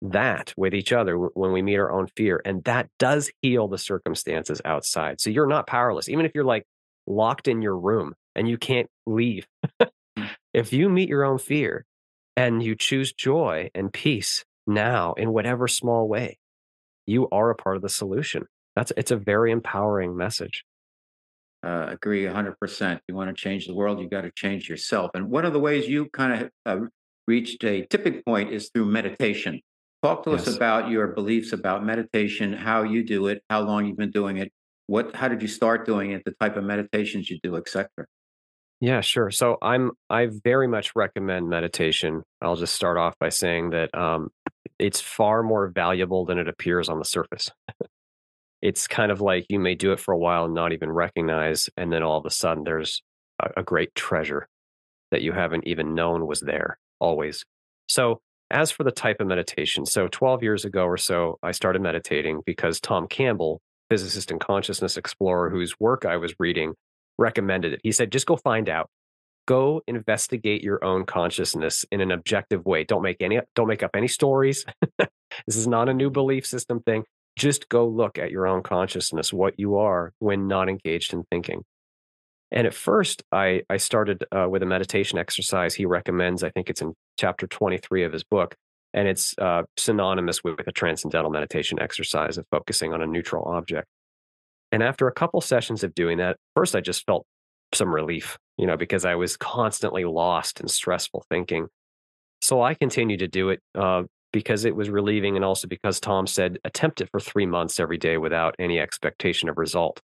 that with each other when we meet our own fear, and that does heal the circumstances outside. So you're not powerless, even if you're like locked in your room and you can't leave. Hmm. if you meet your own fear and you choose joy and peace now in whatever small way, you are a part of the solution. That's it's a very empowering message.
Uh, agree 100%. You want to change the world, you got to change yourself. And one of the ways you kind of uh, reached a tipping point is through meditation. Talk to us about your beliefs about meditation, how you do it, how long you've been doing it, what, how did you start doing it, the type of meditations you do, etc.
Yeah, sure. So I'm I very much recommend meditation. I'll just start off by saying that um, it's far more valuable than it appears on the surface. It's kind of like you may do it for a while and not even recognize, and then all of a sudden there's a, a great treasure that you haven't even known was there always. So as for the type of meditation, so 12 years ago or so, I started meditating because Tom Campbell, physicist and consciousness explorer, whose work I was reading, recommended it. He said, just go find out. Go investigate your own consciousness in an objective way. Don't make any don't make up any stories. this is not a new belief system thing. Just go look at your own consciousness, what you are when not engaged in thinking. And at first, I, I started uh, with a meditation exercise he recommends. I think it's in chapter 23 of his book. And it's uh, synonymous with a transcendental meditation exercise of focusing on a neutral object. And after a couple sessions of doing that, first I just felt some relief, you know, because I was constantly lost in stressful thinking. So I continued to do it uh, because it was relieving and also because Tom said, attempt it for three months every day without any expectation of result.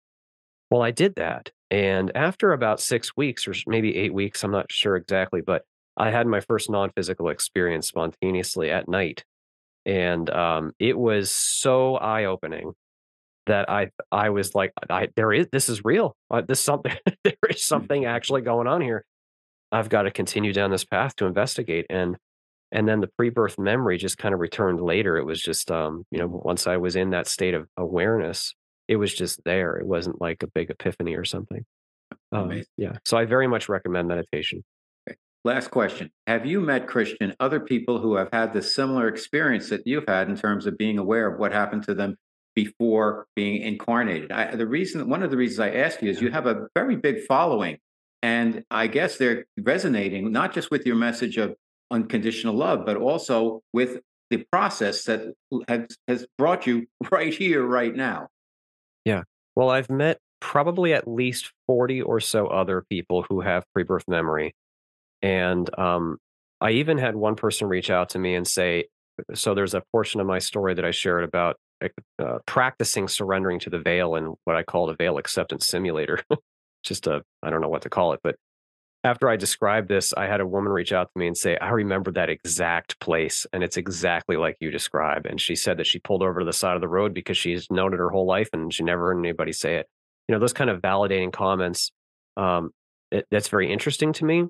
Well, I did that. And after about six weeks or maybe eight weeks, I'm not sure exactly, but I had my first non physical experience spontaneously at night. And um, it was so eye opening that I I was like, I, there is this is real. Uh, this something there is something actually going on here. I've got to continue down this path to investigate. And and then the pre-birth memory just kind of returned later. It was just um, you know, once I was in that state of awareness, it was just there. It wasn't like a big epiphany or something. Um, yeah. So I very much recommend meditation.
Okay. Last question. Have you met Christian other people who have had the similar experience that you've had in terms of being aware of what happened to them before being incarnated? I, the reason, one of the reasons I ask you is you have a very big following, and I guess they're resonating not just with your message of unconditional love, but also with the process that has, has brought you right here, right now.
Yeah. Well, I've met probably at least 40 or so other people who have pre birth memory. And um, I even had one person reach out to me and say, so there's a portion of my story that I shared about uh, practicing surrendering to the veil and what I call the veil acceptance simulator. Just a, I don't know what to call it, but after I described this, I had a woman reach out to me and say, I remember that exact place. And it's exactly like you describe. And she said that she pulled over to the side of the road because she's known it her whole life and she never heard anybody say it. You know, those kind of validating comments, um, it, that's very interesting to me.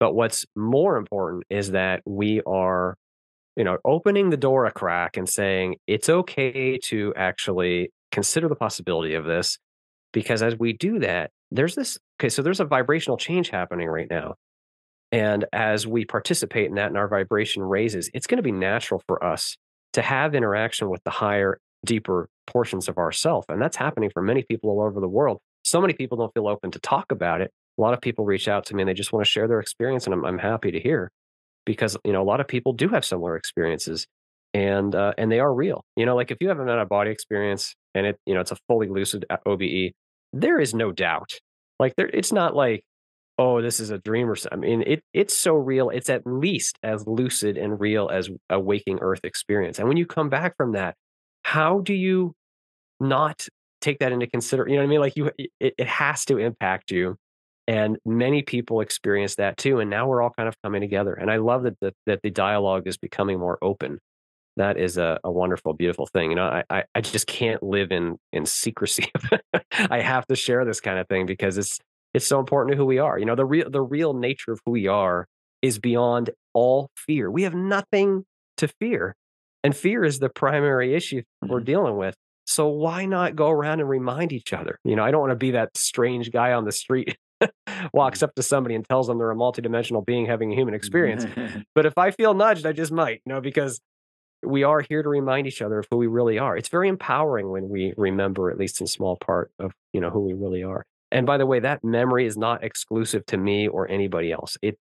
But what's more important is that we are, you know, opening the door a crack and saying it's okay to actually consider the possibility of this. Because as we do that, there's this okay so there's a vibrational change happening right now and as we participate in that and our vibration raises it's going to be natural for us to have interaction with the higher deeper portions of ourself and that's happening for many people all over the world. So many people don't feel open to talk about it. A lot of people reach out to me and they just want to share their experience and i'm, I'm happy to hear because you know a lot of people do have similar experiences and uh, and they are real. You know like if you have an out of body experience and it you know it's a fully lucid uh, obe there is no doubt. Like there, it's not like, oh, this is a dream or something. I mean, it it's so real. It's at least as lucid and real as a waking Earth experience. And when you come back from that, how do you not take that into consider? You know what I mean? Like you, it, it has to impact you. And many people experience that too. And now we're all kind of coming together. And I love that the, that the dialogue is becoming more open that is a, a wonderful, beautiful thing. You know, I, I just can't live in in secrecy. I have to share this kind of thing because it's it's so important to who we are. You know, the real the real nature of who we are is beyond all fear. We have nothing to fear. And fear is the primary issue we're mm-hmm. dealing with. So why not go around and remind each other? You know, I don't want to be that strange guy on the street walks mm-hmm. up to somebody and tells them they're a multidimensional being having a human experience. but if I feel nudged, I just might, you know, because we are here to remind each other of who we really are. It's very empowering when we remember, at least in small part, of you know who we really are. And by the way, that memory is not exclusive to me or anybody else. It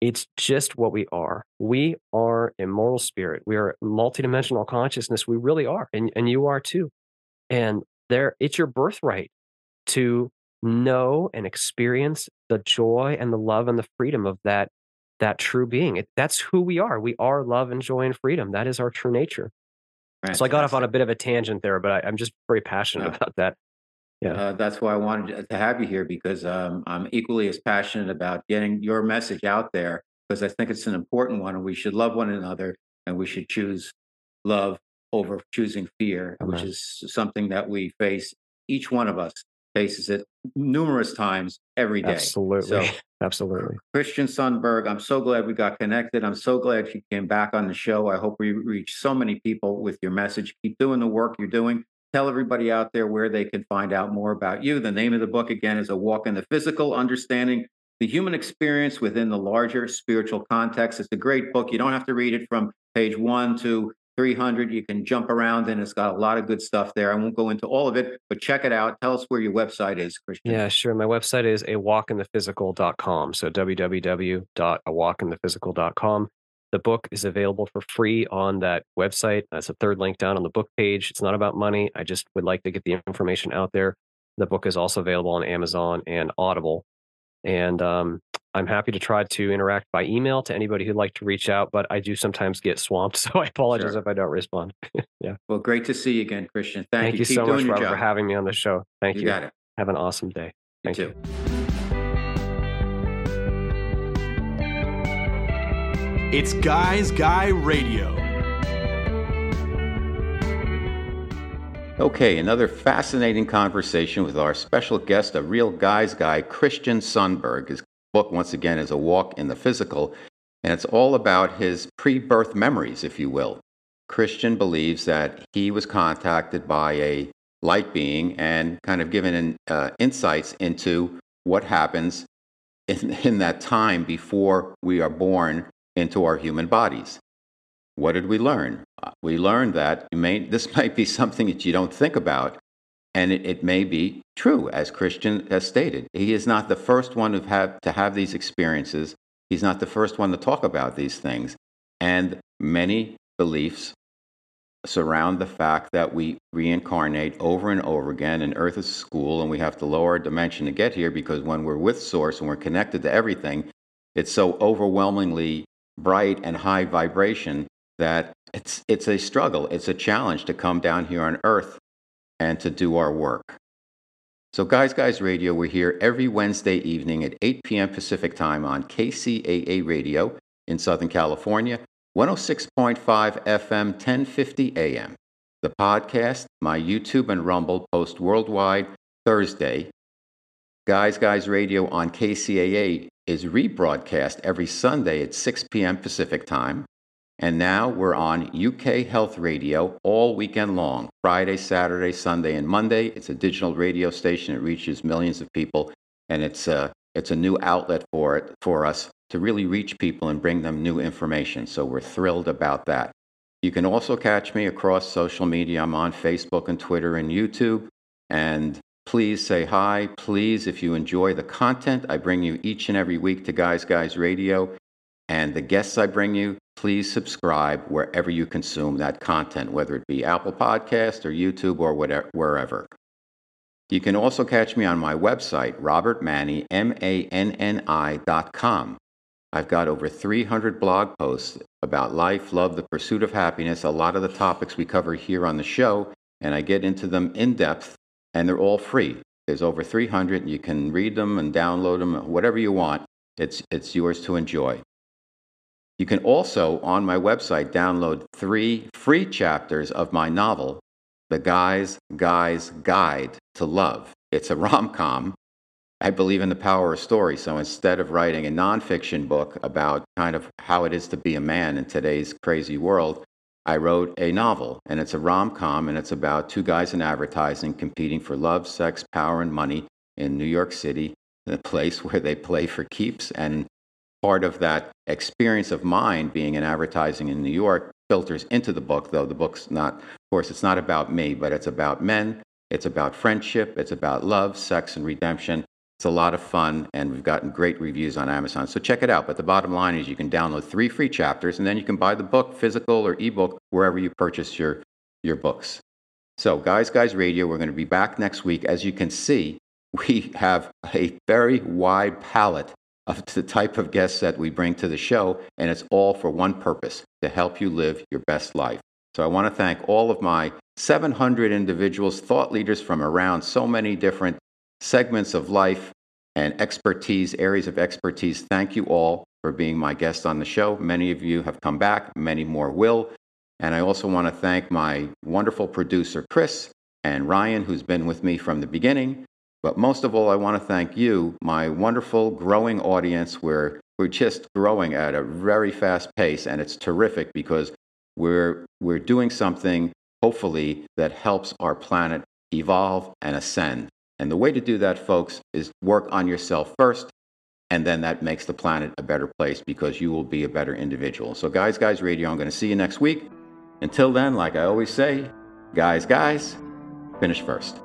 it's just what we are. We are immortal spirit. We are multidimensional consciousness. We really are, and and you are too. And there, it's your birthright to know and experience the joy and the love and the freedom of that that true being. It, that's who we are. We are love and joy and freedom. That is our true nature. Right. So I got off on a bit of a tangent there, but I, am just very passionate no. about that.
Yeah, uh, that's why I wanted to have you here because um, I'm equally as passionate about getting your message out there because I think it's an important one, and we should love one another, and we should choose love over choosing fear, which is something that we face. Each one of us faces it numerous times every day.
Absolutely. So, Absolutely.
Christian Sundberg, I'm so glad we got connected. I'm so glad you came back on the show. I hope we reach so many people with your message. Keep doing the work you're doing. Tell everybody out there where they can find out more about you. The name of the book, again, is A Walk in the Physical Understanding the Human Experience Within the Larger Spiritual Context. It's a great book. You don't have to read it from page one to 300. You can jump around and it's got a lot of good stuff there. I won't go into all of it, but check it out. Tell us where your website is, Christian.
Yeah, sure. My website is a walkinthephysical.com. So www.awalkinthephysical.com. The book is available for free on that website. That's a third link down on the book page. It's not about money. I just would like to get the information out there. The book is also available on Amazon and Audible. And um, I'm happy to try to interact by email to anybody who'd like to reach out, but I do sometimes get swamped. So I apologize sure. if I don't respond. yeah.
Well, great to see you again, Christian. Thank,
Thank
you.
you so much, Robert, for having me on the show. Thank you.
You got it.
Have an awesome day.
Thank
you.
you.
It's Guys Guy Radio.
Okay, another fascinating conversation with our special guest, a real guy's guy, Christian Sundberg. His book, once again, is A Walk in the Physical, and it's all about his pre birth memories, if you will. Christian believes that he was contacted by a light being and kind of given uh, insights into what happens in, in that time before we are born into our human bodies. What did we learn? Uh, we learned that may, this might be something that you don't think about, and it, it, may be true, as Christian has stated. He is not the first one to have, to have these experiences. He's not the first one to talk about these things. And many beliefs surround the fact that we reincarnate over and over again, and Earth is a school, and we have to lower our dimension to get here because when we're with Source and we're connected to everything, it's so overwhelmingly bright and high vibration that it's, it's a struggle, it's a challenge to come down here on earth and to do our work. So, Guys Guys Radio, we're here every Wednesday evening at 8 p.m. Pacific Time on KCAA Radio in Southern California, 106.5 FM, 1050 AM. The podcast, my YouTube and Rumble post worldwide Thursday. Guys Guys Radio on KCAA is rebroadcast every Sunday at 6 p.m. Pacific Time. And now we're on UK Health Radio all weekend long Friday, Saturday, Sunday, and Monday. It's a digital radio station. It reaches millions of people, and it's a, it's a new outlet for it for us to really reach people and bring them new information. So we're thrilled about that. You can also catch me across social media. I'm on Facebook and Twitter and YouTube. And please say hi. Please, if you enjoy the content I bring you each and every week to Guys Guys Radio and the guests I bring you, please subscribe wherever you consume that content, whether it be Apple Podcast or YouTube or whatever, wherever. You can also catch me on my website, com. I've got over 300 blog posts about life, love, the pursuit of happiness, a lot of the topics we cover here on the show, and I get into them in depth, and they're all free. There's over 300. and You can read them and download them, whatever you want. It's, it's yours to enjoy. You can also, on my website, download three free chapters of my novel, The Guy's Guy's Guide to Love. It's a rom com. I believe in the power of story. So instead of writing a nonfiction book about kind of how it is to be a man in today's crazy world, I wrote a novel, and it's a rom com, and it's about two guys in advertising competing for love, sex, power, and money in New York City, the place where they play for keeps. And part of that experience of mine being in advertising in New York filters into the book, though the book's not, of course, it's not about me, but it's about men, it's about friendship, it's about love, sex, and redemption. It's a lot of fun, and we've gotten great reviews on Amazon. So check it out. But the bottom line is you can download three free chapters, and then you can buy the book, physical or ebook, wherever you purchase your, your books. So, Guys, Guys Radio, we're going to be back next week. As you can see, we have a very wide palette of the type of guests that we bring to the show, and it's all for one purpose to help you live your best life. So I want to thank all of my 700 individuals, thought leaders from around so many different segments of life and expertise, areas of expertise. Thank you all for being my guest on the show. Many of you have come back, many more will. And I also want to thank my wonderful producer, Chris, and Ryan, who's been with me from the beginning. But most of all, I want to thank you, my wonderful growing audience, where we're just growing at a very fast pace, and it's terrific because we're, we're doing something, hopefully, that helps our planet evolve and ascend. And the way to do that, folks, is work on yourself first, and then that makes the planet a better place because you will be a better individual. So, guys, guys, radio, I'm going to see you next week. Until then, like I always say, guys, guys, finish first.